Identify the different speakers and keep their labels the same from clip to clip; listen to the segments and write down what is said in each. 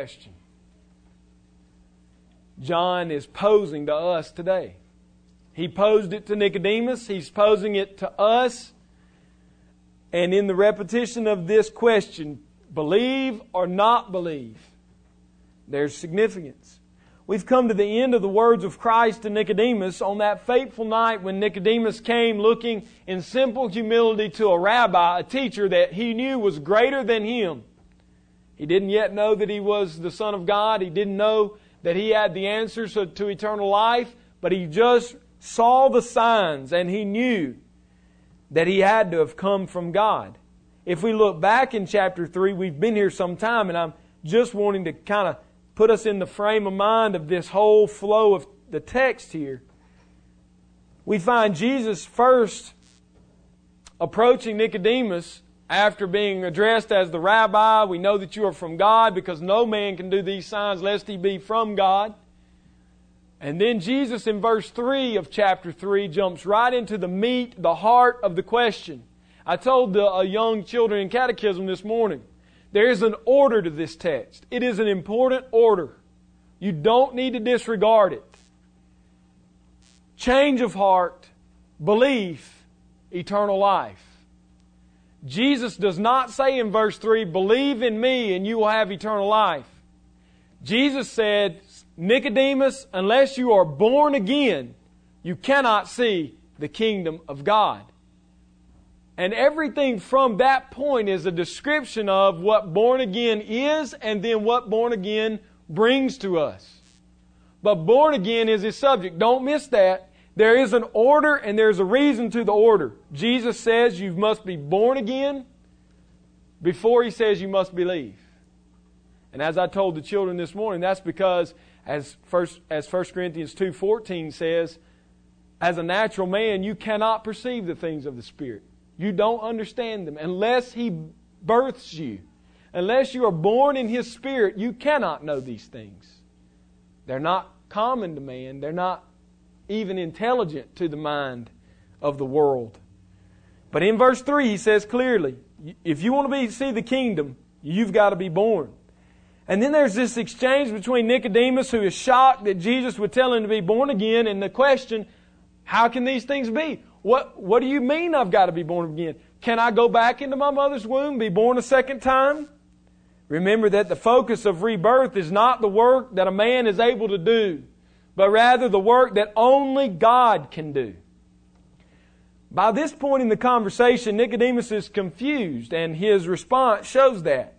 Speaker 1: question. John is posing to us today. He posed it to Nicodemus, he's posing it to us. And in the repetition of this question, believe or not believe, there's significance. We've come to the end of the words of Christ to Nicodemus on that fateful night when Nicodemus came looking in simple humility to a rabbi, a teacher that he knew was greater than him. He didn't yet know that he was the Son of God. He didn't know that he had the answers to eternal life, but he just saw the signs and he knew that he had to have come from God. If we look back in chapter 3, we've been here some time, and I'm just wanting to kind of put us in the frame of mind of this whole flow of the text here. We find Jesus first approaching Nicodemus after being addressed as the rabbi. We know that you are from God because no man can do these signs lest he be from God. And then Jesus in verse 3 of chapter 3 jumps right into the meat, the heart of the question. I told the uh, young children in catechism this morning, there is an order to this text. It is an important order. You don't need to disregard it. Change of heart, belief, eternal life. Jesus does not say in verse 3, believe in me and you will have eternal life. Jesus said, Nicodemus, unless you are born again, you cannot see the kingdom of God. And everything from that point is a description of what born again is and then what born again brings to us. But born again is his subject. Don't miss that. There is an order and there's a reason to the order. Jesus says you must be born again before he says you must believe. And as I told the children this morning, that's because as first as 1 Corinthians 2:14 says, as a natural man you cannot perceive the things of the spirit. You don't understand them unless he births you. Unless you are born in his spirit, you cannot know these things. They're not common to man. They're not even intelligent to the mind of the world. But in verse 3, he says clearly, if you want to be, see the kingdom, you've got to be born. And then there's this exchange between Nicodemus, who is shocked that Jesus would tell him to be born again, and the question, how can these things be? What, what do you mean I've got to be born again? Can I go back into my mother's womb, be born a second time? Remember that the focus of rebirth is not the work that a man is able to do, but rather the work that only God can do. By this point in the conversation, Nicodemus is confused, and his response shows that.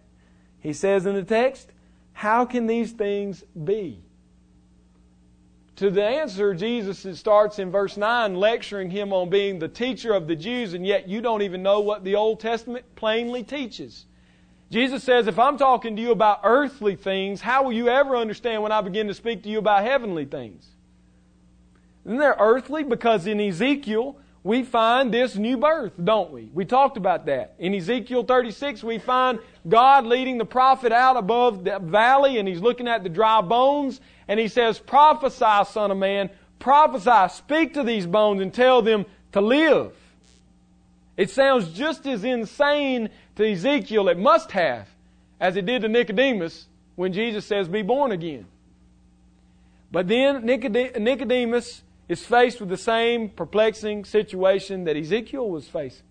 Speaker 1: He says in the text, How can these things be? To the answer, Jesus starts in verse 9 lecturing him on being the teacher of the Jews, and yet you don't even know what the Old Testament plainly teaches. Jesus says, if I'm talking to you about earthly things, how will you ever understand when I begin to speak to you about heavenly things? Isn't there earthly? Because in Ezekiel, we find this new birth, don't we? We talked about that. In Ezekiel 36, we find God leading the prophet out above the valley and he's looking at the dry bones and he says, prophesy, son of man, prophesy, speak to these bones and tell them to live. It sounds just as insane to Ezekiel, it must have, as it did to Nicodemus when Jesus says, be born again. But then Nicodemus is faced with the same perplexing situation that Ezekiel was facing.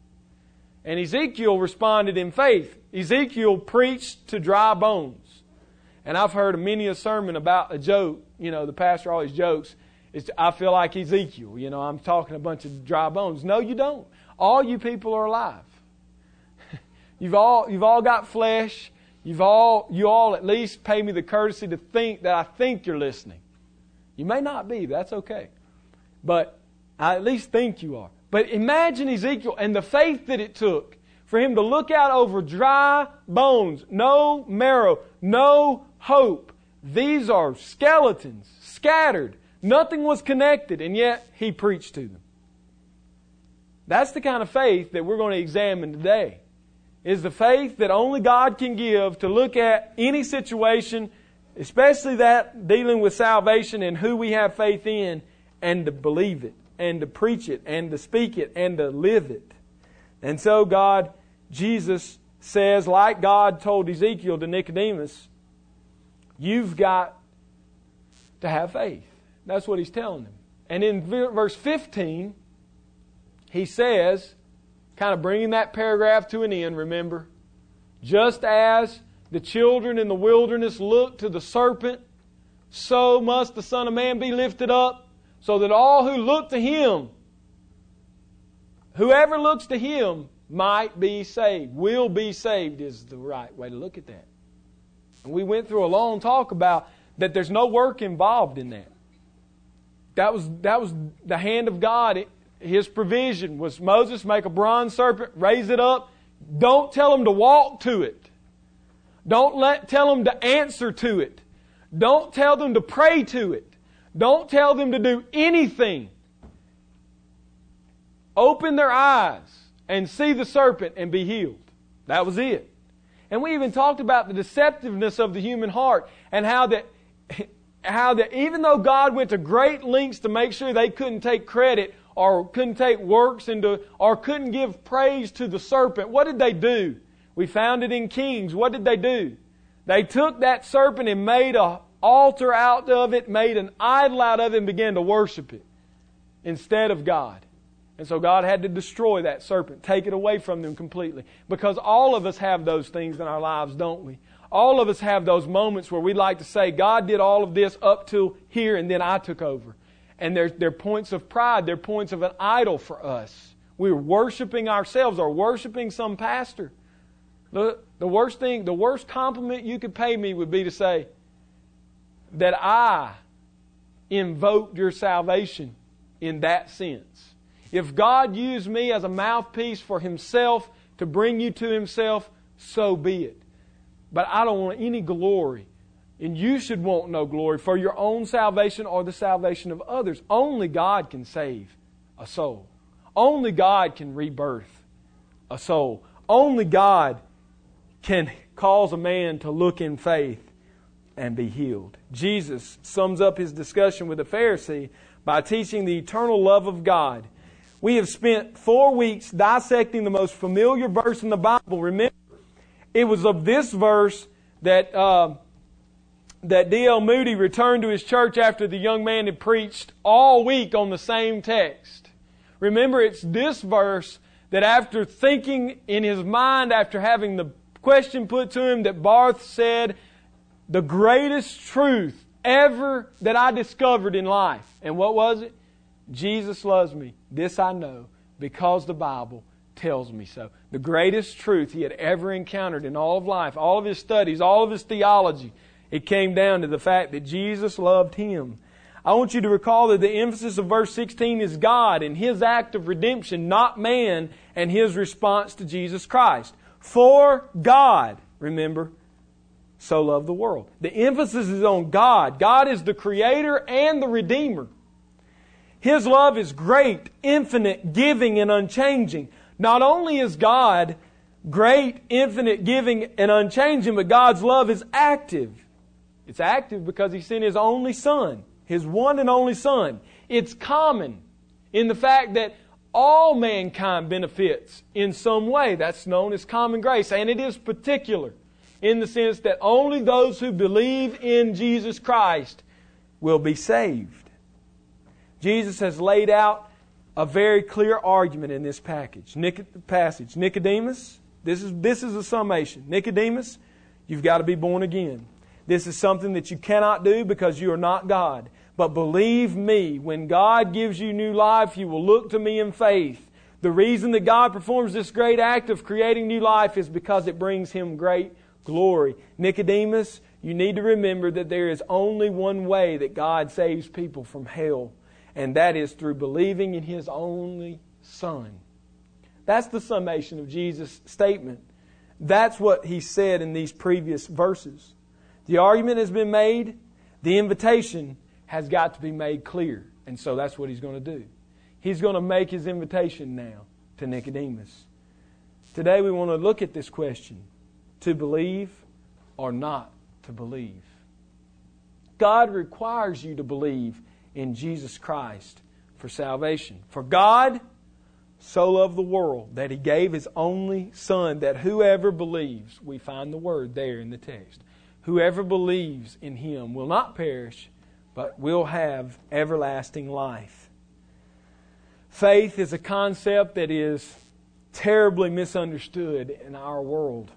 Speaker 1: And Ezekiel responded in faith. Ezekiel preached to dry bones. And I've heard many a sermon about a joke. You know, the pastor always jokes. It's, I feel like Ezekiel. You know, I'm talking a bunch of dry bones. No, you don't. All you people are alive. You've all, you've all got flesh. You've all, you all at least pay me the courtesy to think that I think you're listening. You may not be, that's okay. But I at least think you are. But imagine Ezekiel and the faith that it took for him to look out over dry bones, no marrow, no hope. These are skeletons, scattered. Nothing was connected, and yet he preached to them. That's the kind of faith that we're going to examine today. Is the faith that only God can give to look at any situation, especially that dealing with salvation and who we have faith in, and to believe it, and to preach it, and to speak it, and to live it. And so God, Jesus says, like God told Ezekiel to Nicodemus, You've got to have faith. That's what he's telling them. And in verse 15, he says, kind of bringing that paragraph to an end, remember, just as the children in the wilderness looked to the serpent, so must the Son of Man be lifted up, so that all who look to him, whoever looks to him, might be saved, will be saved, is the right way to look at that. And we went through a long talk about that there's no work involved in that. That was, that was the hand of God. His provision was Moses make a bronze serpent, raise it up. Don't tell them to walk to it. Don't let, tell them to answer to it. Don't tell them to pray to it. Don't tell them to do anything. Open their eyes and see the serpent and be healed. That was it. And we even talked about the deceptiveness of the human heart and how that, how that even though God went to great lengths to make sure they couldn't take credit or couldn't take works into, or couldn't give praise to the serpent, what did they do? We found it in Kings. What did they do? They took that serpent and made an altar out of it, made an idol out of it, and began to worship it instead of God. And so God had to destroy that serpent, take it away from them completely. Because all of us have those things in our lives, don't we? All of us have those moments where we like to say, God did all of this up to here and then I took over. And they're, they're points of pride, they're points of an idol for us. We're worshiping ourselves or worshiping some pastor. The, the worst thing, the worst compliment you could pay me would be to say that I invoked your salvation in that sense. If God used me as a mouthpiece for Himself to bring you to Himself, so be it. But I don't want any glory. And you should want no glory for your own salvation or the salvation of others. Only God can save a soul. Only God can rebirth a soul. Only God can cause a man to look in faith and be healed. Jesus sums up his discussion with the Pharisee by teaching the eternal love of God. We have spent four weeks dissecting the most familiar verse in the Bible. Remember, it was of this verse that uh, that D.L. Moody returned to his church after the young man had preached all week on the same text. Remember, it's this verse that after thinking in his mind, after having the question put to him that Barth said, the greatest truth ever that I discovered in life. And what was it? Jesus loves me. This I know because the Bible tells me so. The greatest truth he had ever encountered in all of life, all of his studies, all of his theology, it came down to the fact that Jesus loved him. I want you to recall that the emphasis of verse 16 is God and His act of redemption, not man and His response to Jesus Christ. For God, remember, so loved the world. The emphasis is on God. God is the creator and the redeemer. His love is great, infinite, giving, and unchanging. Not only is God great, infinite, giving, and unchanging, but God's love is active. It's active because He sent His only Son, His one and only Son. It's common in the fact that all mankind benefits in some way. That's known as common grace. And it is particular in the sense that only those who believe in Jesus Christ will be saved. Jesus has laid out a very clear argument in this package, Nic- passage. Nicodemus, this is, this is a summation. Nicodemus, you've got to be born again. This is something that you cannot do because you are not God. But believe me, when God gives you new life, you will look to me in faith. The reason that God performs this great act of creating new life is because it brings Him great glory. Nicodemus, you need to remember that there is only one way that God saves people from hell, and that is through believing in His only Son. That's the summation of Jesus' statement. That's what He said in these previous verses. The argument has been made, the invitation has got to be made clear. And so that's what he's going to do. He's going to make his invitation now to Nicodemus. Today we want to look at this question to believe or not to believe. God requires you to believe in Jesus Christ for salvation. For God so loved the world that he gave his only Son, that whoever believes, we find the word there in the text, whoever believes in him will not perish, but will have everlasting life. Faith is a concept that is terribly misunderstood in our world.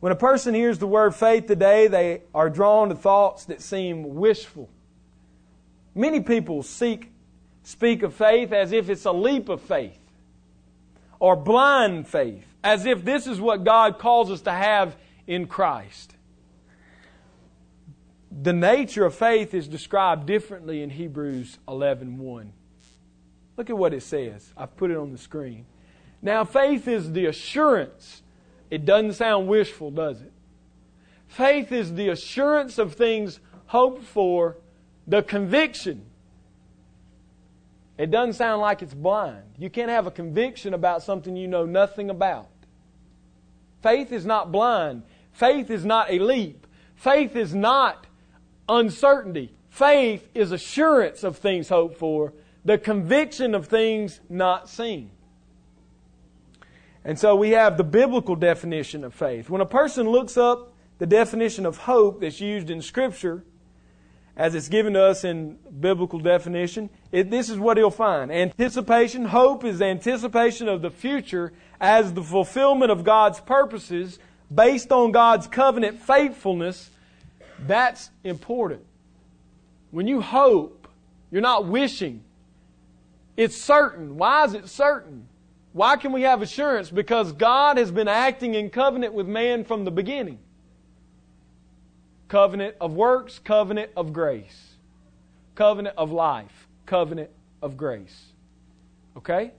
Speaker 1: When a person hears the word faith today, they are drawn to thoughts that seem wishful. Many people seek, speak of faith as if it's a leap of faith or blind faith, as if this is what God calls us to have in Christ. The nature of faith is described differently in Hebrews 11:1. Look at what it says. I've put it on the screen. Now faith is the assurance it doesn't sound wishful, does it? Faith is the assurance of things hoped for, the conviction. It doesn't sound like it's blind. You can't have a conviction about something you know nothing about. Faith is not blind. Faith is not a leap. Faith is not uncertainty. Faith is assurance of things hoped for, the conviction of things not seen. And so we have the biblical definition of faith. When a person looks up the definition of hope that's used in Scripture, as it's given to us in biblical definition, it, this is what he'll find. Anticipation, hope is anticipation of the future as the fulfillment of God's purposes based on God's covenant faithfulness. That's important. When you hope, you're not wishing. It's certain. Why is it certain? Why can we have assurance? Because God has been acting in covenant with man from the beginning. Covenant of works, covenant of grace. Covenant of life, covenant of grace. Okay?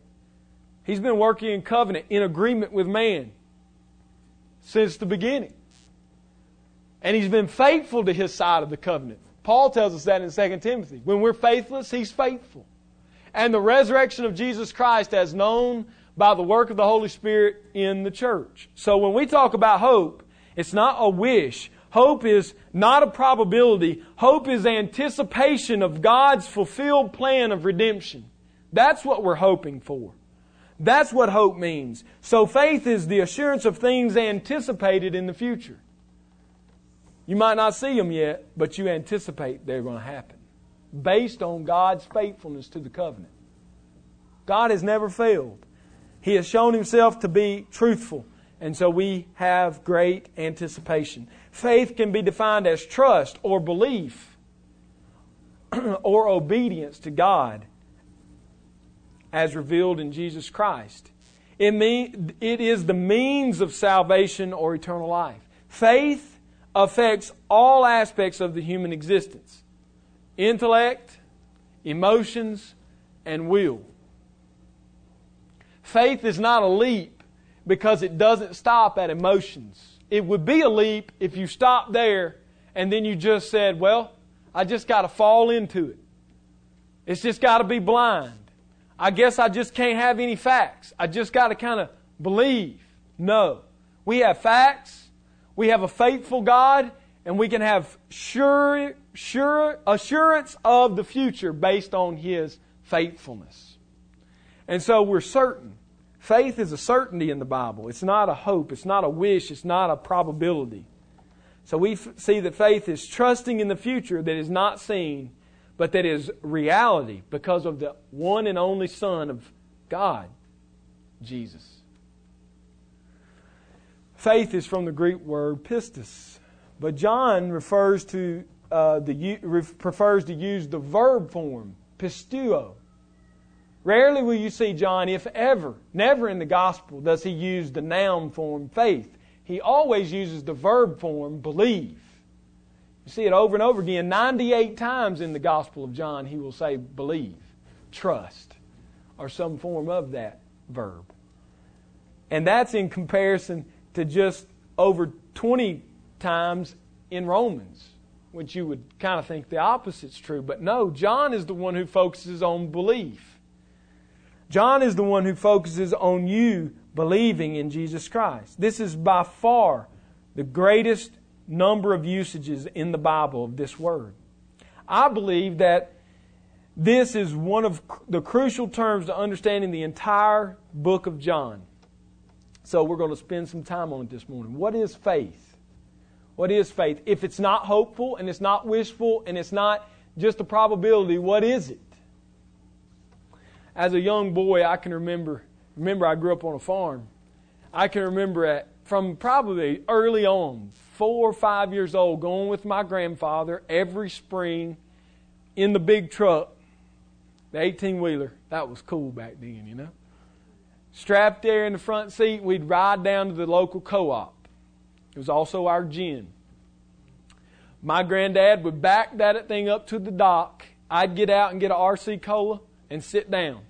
Speaker 1: He's been working in covenant, in agreement with man since the beginning. And he's been faithful to his side of the covenant. Paul tells us that in 2 Timothy. When we're faithless, he's faithful. And the resurrection of Jesus Christ as known by the work of the Holy Spirit in the church. So when we talk about hope, it's not a wish. Hope is not a probability. Hope is anticipation of God's fulfilled plan of redemption. That's what we're hoping for. That's what hope means. So faith is the assurance of things anticipated in the future. You might not see them yet, but you anticipate they're going to happen based on God's faithfulness to the covenant. God has never failed. He has shown himself to be truthful. And so we have great anticipation. Faith can be defined as trust or belief or obedience to God as revealed in Jesus Christ. It, mean, it is the means of salvation or eternal life. Faith affects all aspects of the human existence intellect, emotions, and will. Faith is not a leap because it doesn't stop at emotions. It would be a leap if you stopped there and then you just said, Well, I just got to fall into it. It's just got to be blind. I guess I just can't have any facts. I just got to kind of believe. No. We have facts. We have a faithful God and we can have sure, sure assurance of the future based on His faithfulness. And so we're certain. Faith is a certainty in the Bible. It's not a hope. It's not a wish. It's not a probability. So we f- see that faith is trusting in the future that is not seen, but that is reality because of the one and only Son of God, Jesus. Faith is from the Greek word pistis, but John refers to uh, the prefers to use the verb form pisteuo. Rarely will you see John, if ever, never in the gospel does he use the noun form faith. He always uses the verb form believe. You see it over and over again. 98 times in the gospel of John, he will say believe, trust, or some form of that verb. And that's in comparison to just over 20 times in Romans, which you would kind of think the opposite's true. But no, John is the one who focuses on belief. John is the one who focuses on you believing in Jesus Christ. This is by far the greatest number of usages in the Bible of this word. I believe that this is one of the crucial terms to understanding the entire book of John. So we're going to spend some time on it this morning. What is faith? What is faith? If it's not hopeful and it's not wishful and it's not just a probability, what is it? As a young boy, I can remember, remember I grew up on a farm. I can remember at, from probably early on, four or five years old, going with my grandfather every spring in the big truck, the 18 wheeler. That was cool back then, you know. Strapped there in the front seat, we'd ride down to the local co op. It was also our gin. My granddad would back that thing up to the dock. I'd get out and get a RC cola and sit down.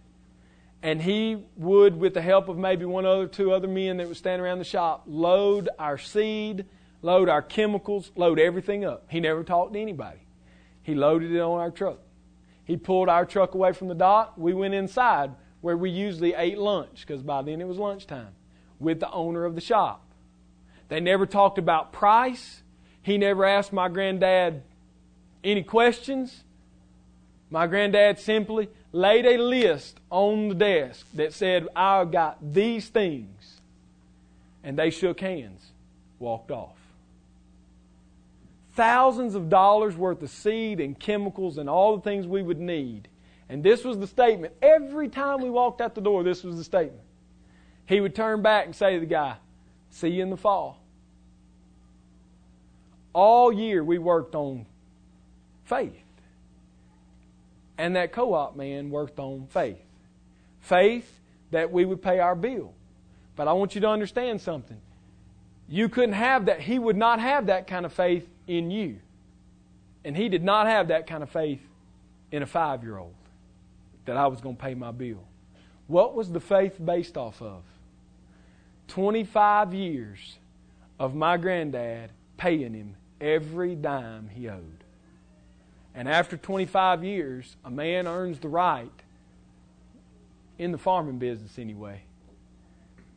Speaker 1: And he would, with the help of maybe one other, two other men that would stand around the shop, load our seed, load our chemicals, load everything up. He never talked to anybody. He loaded it on our truck. He pulled our truck away from the dock. We went inside where we usually ate lunch because by then it was lunchtime with the owner of the shop. They never talked about price. He never asked my granddad any questions. My granddad simply laid a list on the desk that said, I've got these things. And they shook hands, walked off. Thousands of dollars worth of seed and chemicals and all the things we would need. And this was the statement. Every time we walked out the door, this was the statement. He would turn back and say to the guy, See you in the fall. All year we worked on faith. And that co op man worked on faith. Faith that we would pay our bill. But I want you to understand something. You couldn't have that. He would not have that kind of faith in you. And he did not have that kind of faith in a five year old that I was going to pay my bill. What was the faith based off of? 25 years of my granddad paying him every dime he owed. And after 25 years, a man earns the right, in the farming business anyway,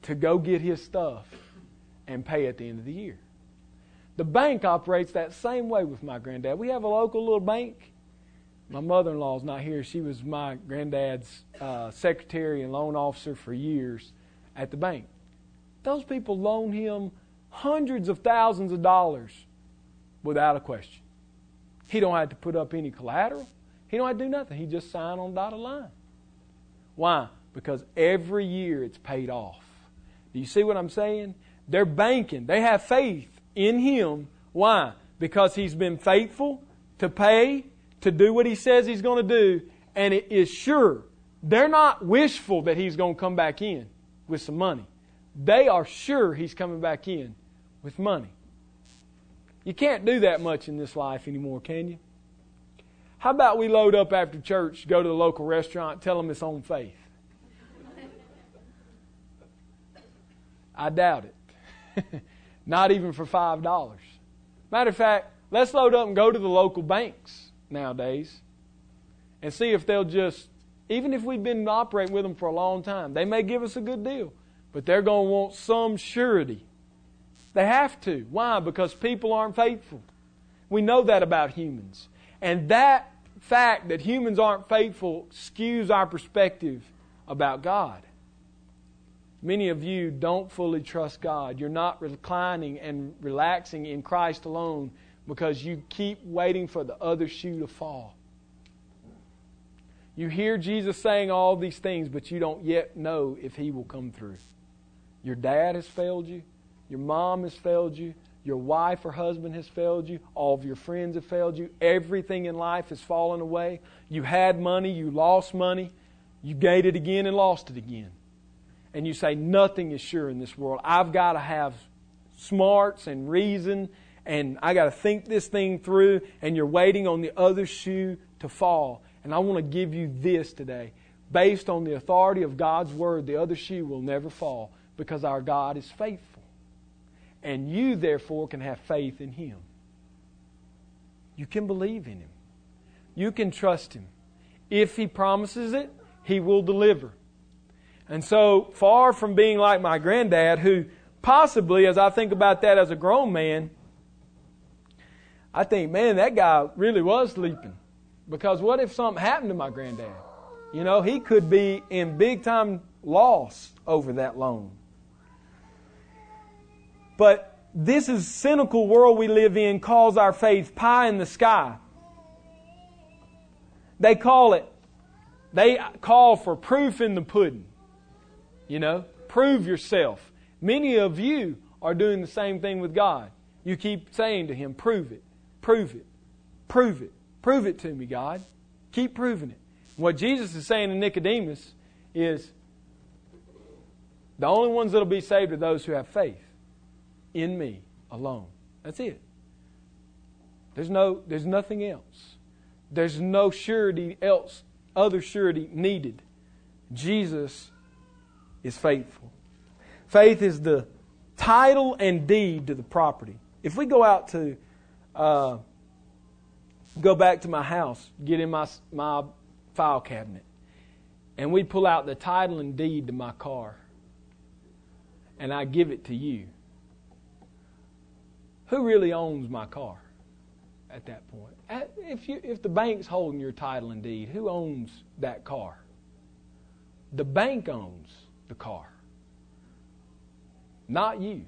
Speaker 1: to go get his stuff and pay at the end of the year. The bank operates that same way with my granddad. We have a local little bank. My mother in law's not here. She was my granddad's uh, secretary and loan officer for years at the bank. Those people loan him hundreds of thousands of dollars without a question. He don't have to put up any collateral. He don't have to do nothing. He just sign on dotted line. Why? Because every year it's paid off. Do you see what I'm saying? They're banking. They have faith in him. Why? Because he's been faithful to pay, to do what he says he's going to do, and it is sure. They're not wishful that he's going to come back in with some money. They are sure he's coming back in with money. You can't do that much in this life anymore, can you? How about we load up after church, go to the local restaurant, tell them it's on faith? I doubt it. Not even for $5. Matter of fact, let's load up and go to the local banks nowadays and see if they'll just, even if we've been operating with them for a long time, they may give us a good deal, but they're going to want some surety they have to. Why? Because people aren't faithful. We know that about humans. And that fact that humans aren't faithful skews our perspective about God. Many of you don't fully trust God. You're not reclining and relaxing in Christ alone because you keep waiting for the other shoe to fall. You hear Jesus saying all these things, but you don't yet know if He will come through. Your dad has failed you. Your mom has failed you. Your wife or husband has failed you. All of your friends have failed you. Everything in life has fallen away. You had money, you lost money. You gained it again and lost it again. And you say, Nothing is sure in this world. I've got to have smarts and reason, and I got to think this thing through, and you're waiting on the other shoe to fall. And I want to give you this today. Based on the authority of God's Word, the other shoe will never fall because our God is faithful. And you, therefore, can have faith in Him. You can believe in Him. You can trust Him. If He promises it, He will deliver. And so, far from being like my granddad, who possibly, as I think about that as a grown man, I think, man, that guy really was sleeping. Because what if something happened to my granddad? You know, he could be in big time loss over that loan. But this is cynical world we live in calls our faith pie in the sky. They call it, they call for proof in the pudding. You know, prove yourself. Many of you are doing the same thing with God. You keep saying to Him, prove it, prove it, prove it, prove it to me, God. Keep proving it. What Jesus is saying to Nicodemus is the only ones that'll be saved are those who have faith in me alone. That's it. There's no there's nothing else. There's no surety else, other surety needed. Jesus is faithful. Faith is the title and deed to the property. If we go out to uh, go back to my house, get in my my file cabinet, and we pull out the title and deed to my car, and I give it to you. Who really owns my car at that point? If you if the bank's holding your title and deed, who owns that car? The bank owns the car, not you.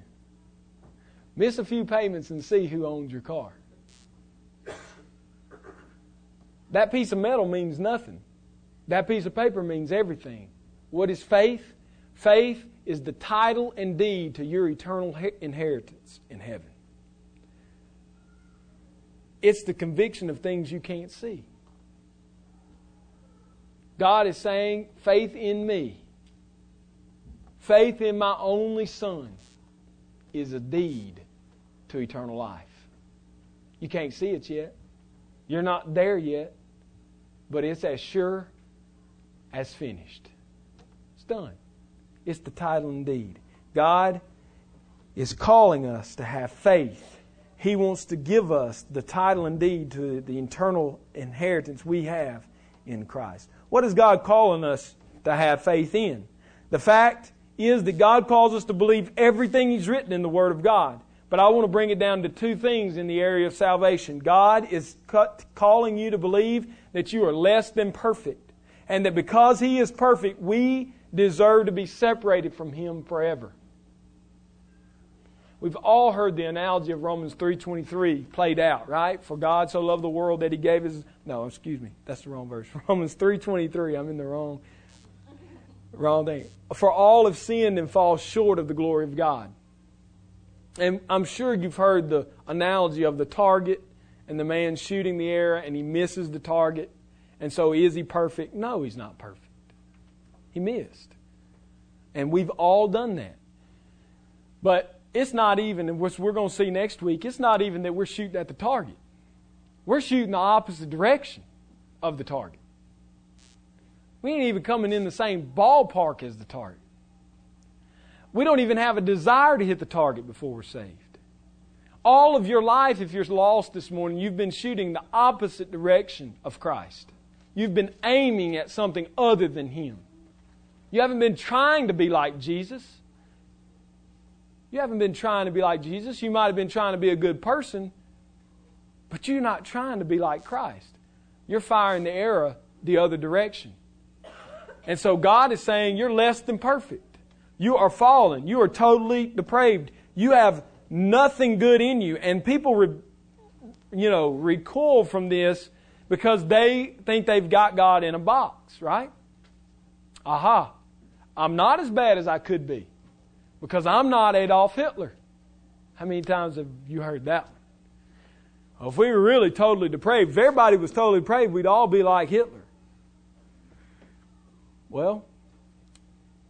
Speaker 1: Miss a few payments and see who owns your car. That piece of metal means nothing. That piece of paper means everything. What is faith? Faith is the title and deed to your eternal inheritance in heaven. It's the conviction of things you can't see. God is saying, faith in me, faith in my only Son, is a deed to eternal life. You can't see it yet. You're not there yet, but it's as sure as finished. It's done. It's the title and deed. God is calling us to have faith. He wants to give us the title and deed to the eternal inheritance we have in Christ. What is God calling us to have faith in? The fact is that God calls us to believe everything He's written in the Word of God. But I want to bring it down to two things in the area of salvation. God is calling you to believe that you are less than perfect, and that because He is perfect, we deserve to be separated from Him forever. We've all heard the analogy of Romans 3.23 played out, right? For God so loved the world that He gave His... No, excuse me. That's the wrong verse. Romans 3.23. I'm in the wrong, wrong thing. For all have sinned and fall short of the glory of God. And I'm sure you've heard the analogy of the target and the man shooting the arrow and he misses the target. And so is he perfect? No, he's not perfect. He missed. And we've all done that. But it's not even, and what we're going to see next week, it's not even that we're shooting at the target. We're shooting the opposite direction of the target. We ain't even coming in the same ballpark as the target. We don't even have a desire to hit the target before we're saved. All of your life, if you're lost this morning, you've been shooting the opposite direction of Christ. You've been aiming at something other than Him. You haven't been trying to be like Jesus. You haven't been trying to be like Jesus. You might have been trying to be a good person, but you're not trying to be like Christ. You're firing the arrow the other direction. And so God is saying, You're less than perfect. You are fallen. You are totally depraved. You have nothing good in you. And people, re, you know, recoil from this because they think they've got God in a box, right? Aha. I'm not as bad as I could be because I'm not Adolf Hitler. How many times have you heard that one? Well, if we were really totally depraved, if everybody was totally depraved, we'd all be like Hitler. Well,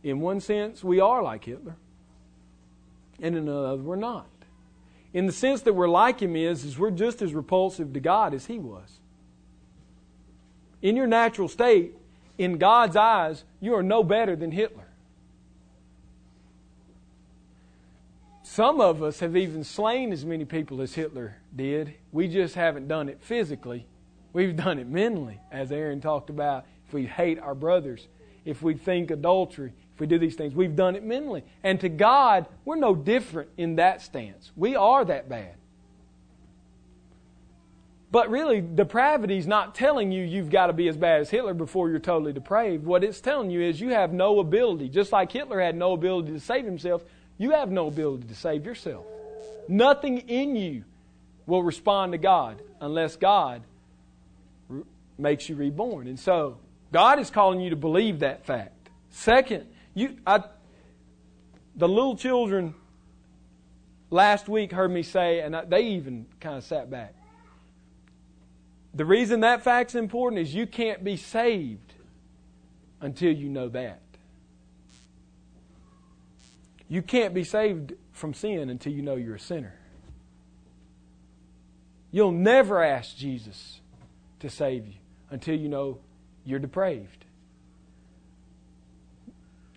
Speaker 1: in one sense, we are like Hitler, and in another, we're not. In the sense that we're like him is, is we're just as repulsive to God as he was. In your natural state, in God's eyes, you are no better than Hitler. Some of us have even slain as many people as Hitler did. We just haven't done it physically. We've done it mentally, as Aaron talked about. If we hate our brothers, if we think adultery, if we do these things, we've done it mentally. And to God, we're no different in that stance. We are that bad. But really, depravity is not telling you you've got to be as bad as Hitler before you're totally depraved. What it's telling you is you have no ability. Just like Hitler had no ability to save himself, you have no ability to save yourself. Nothing in you will respond to God unless God re- makes you reborn. And so, God is calling you to believe that fact. Second, you, I, the little children last week heard me say, and I, they even kind of sat back. The reason that fact's important is you can't be saved until you know that. You can't be saved from sin until you know you're a sinner. You'll never ask Jesus to save you until you know you're depraved.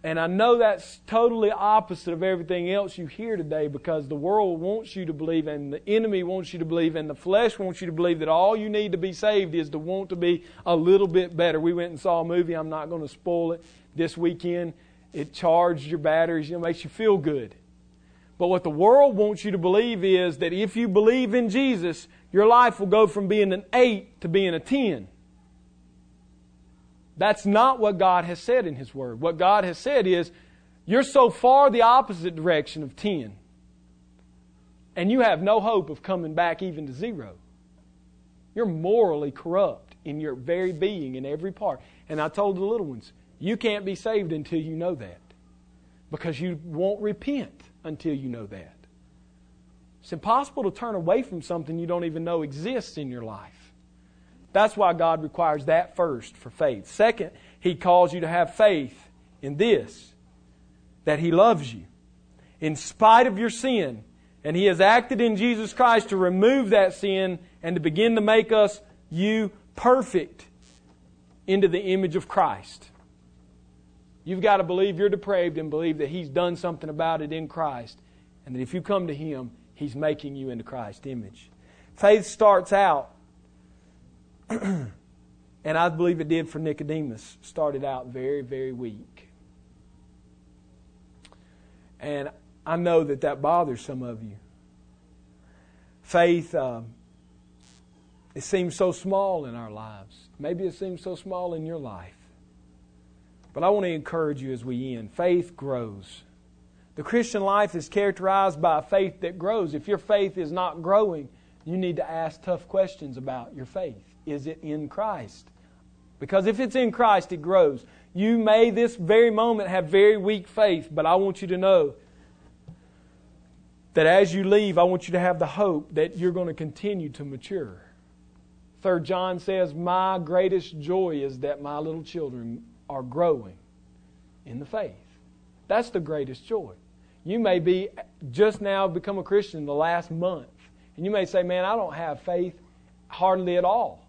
Speaker 1: And I know that's totally opposite of everything else you hear today because the world wants you to believe, and the enemy wants you to believe, and the flesh wants you to believe that all you need to be saved is to want to be a little bit better. We went and saw a movie, I'm not going to spoil it, this weekend. It charged your batteries, know, makes you feel good. But what the world wants you to believe is that if you believe in Jesus, your life will go from being an 8 to being a 10. That's not what God has said in His Word. What God has said is, you're so far the opposite direction of 10, and you have no hope of coming back even to zero. You're morally corrupt in your very being, in every part. And I told the little ones, you can't be saved until you know that. Because you won't repent until you know that. It's impossible to turn away from something you don't even know exists in your life. That's why God requires that first for faith. Second, He calls you to have faith in this that He loves you in spite of your sin. And He has acted in Jesus Christ to remove that sin and to begin to make us, you, perfect into the image of Christ. You've got to believe you're depraved and believe that He's done something about it in Christ. And that if you come to Him, He's making you into Christ's image. Faith starts out and I believe it did for Nicodemus. Started out very, very weak. And I know that that bothers some of you. Faith, um, it seems so small in our lives. Maybe it seems so small in your life. But I want to encourage you as we end. Faith grows. The Christian life is characterized by a faith that grows. If your faith is not growing, you need to ask tough questions about your faith. Is it in Christ? Because if it's in Christ, it grows. You may this very moment have very weak faith, but I want you to know that as you leave, I want you to have the hope that you're going to continue to mature. Third John says, My greatest joy is that my little children are growing in the faith. That's the greatest joy. You may be just now become a Christian the last month, and you may say, Man, I don't have faith hardly at all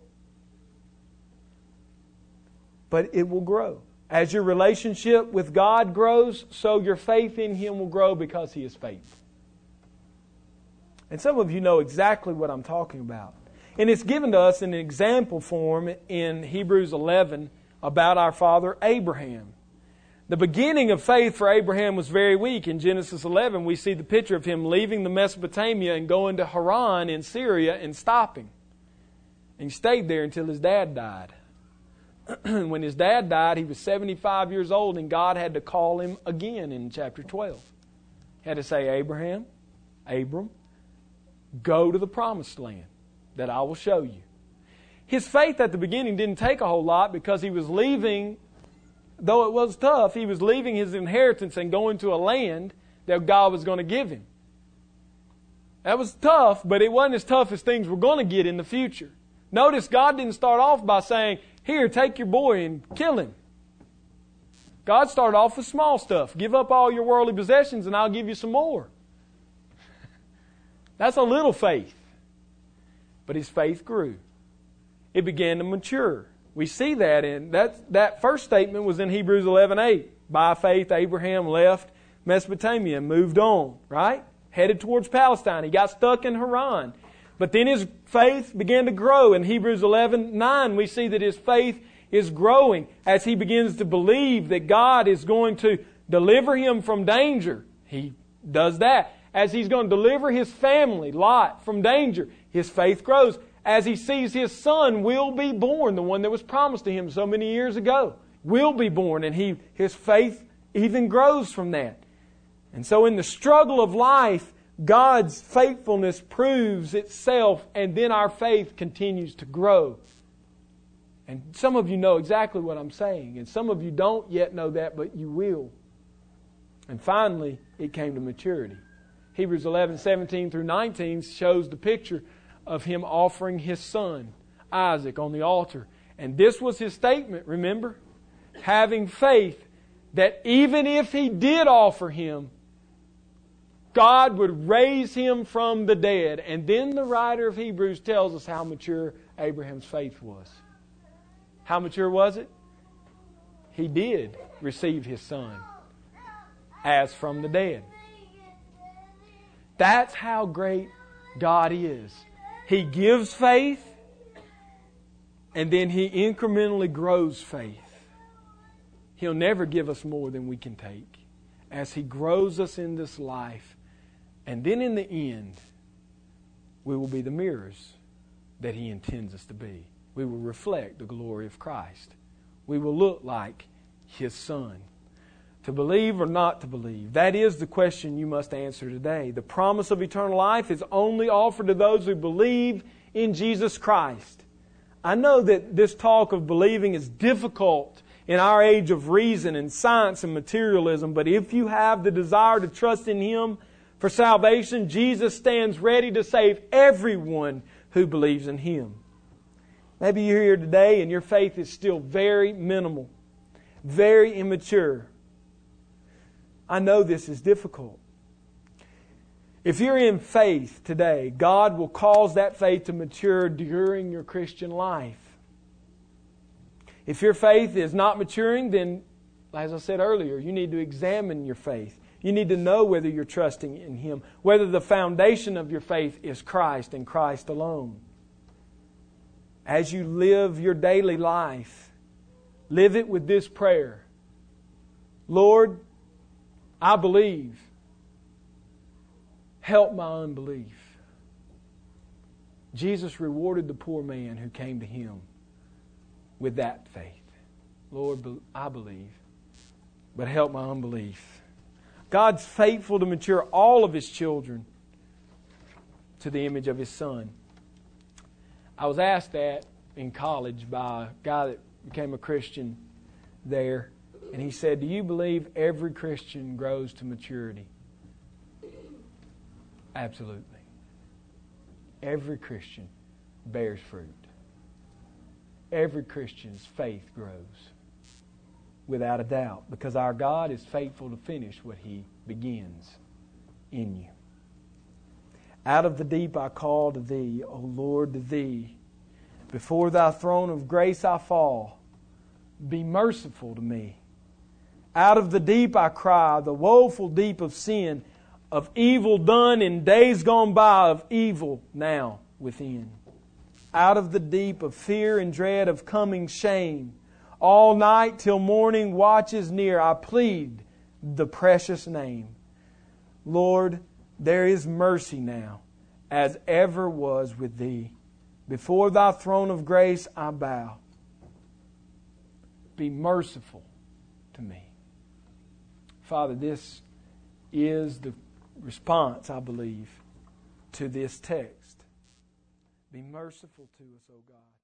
Speaker 1: but it will grow. As your relationship with God grows, so your faith in Him will grow because He is faithful. And some of you know exactly what I'm talking about. And it's given to us in an example form in Hebrews 11 about our father Abraham. The beginning of faith for Abraham was very weak. In Genesis 11, we see the picture of him leaving the Mesopotamia and going to Haran in Syria and stopping. And he stayed there until his dad died. when his dad died, he was 75 years old, and God had to call him again in chapter 12. He had to say, Abraham, Abram, go to the promised land that I will show you. His faith at the beginning didn't take a whole lot because he was leaving, though it was tough, he was leaving his inheritance and going to a land that God was going to give him. That was tough, but it wasn't as tough as things were going to get in the future. Notice God didn't start off by saying, here, take your boy and kill him. God started off with small stuff. Give up all your worldly possessions and I'll give you some more. That's a little faith. But his faith grew. It began to mature. We see that in that that first statement was in Hebrews 11:8. By faith Abraham left Mesopotamia and moved on, right? Headed towards Palestine. He got stuck in Haran. But then his faith began to grow. In Hebrews 11 9, we see that his faith is growing as he begins to believe that God is going to deliver him from danger. He does that. As he's going to deliver his family, Lot, from danger, his faith grows. As he sees his son will be born, the one that was promised to him so many years ago, will be born, and he, his faith even grows from that. And so in the struggle of life, God's faithfulness proves itself, and then our faith continues to grow. And some of you know exactly what I'm saying, and some of you don't yet know that, but you will. And finally, it came to maturity. Hebrews 11, 17 through 19 shows the picture of him offering his son, Isaac, on the altar. And this was his statement, remember? Having faith that even if he did offer him, God would raise him from the dead. And then the writer of Hebrews tells us how mature Abraham's faith was. How mature was it? He did receive his son as from the dead. That's how great God is. He gives faith and then He incrementally grows faith. He'll never give us more than we can take. As He grows us in this life, and then in the end, we will be the mirrors that He intends us to be we will reflect the glory of Christ. We will look like His Son. To believe or not to believe? That is the question you must answer today. The promise of eternal life is only offered to those who believe in Jesus Christ. I know that this talk of believing is difficult in our age of reason and science and materialism, but if you have the desire to trust in Him for salvation, Jesus stands ready to save everyone who believes in Him. Maybe you're here today and your faith is still very minimal, very immature. I know this is difficult. If you're in faith today, God will cause that faith to mature during your Christian life. If your faith is not maturing, then, as I said earlier, you need to examine your faith. You need to know whether you're trusting in Him, whether the foundation of your faith is Christ and Christ alone as you live your daily life, live it with this prayer Lord, I believe. Help my unbelief. Jesus rewarded the poor man who came to him with that faith. Lord, I believe, but help my unbelief. God's faithful to mature all of his children to the image of his Son. I was asked that in college by a guy that became a Christian there, and he said, Do you believe every Christian grows to maturity? Absolutely. Every Christian bears fruit. Every Christian's faith grows without a doubt because our God is faithful to finish what He begins in you. Out of the deep I call to thee, O Lord, to thee. Before thy throne of grace I fall. Be merciful to me. Out of the deep I cry, the woeful deep of sin, of evil done in days gone by, of evil now within. Out of the deep of fear and dread of coming shame, all night till morning watches near, I plead the precious name. Lord, there is mercy now, as ever was with thee. Before thy throne of grace I bow. Be merciful to me. Father, this is the response, I believe, to this text. Be merciful to us, O God.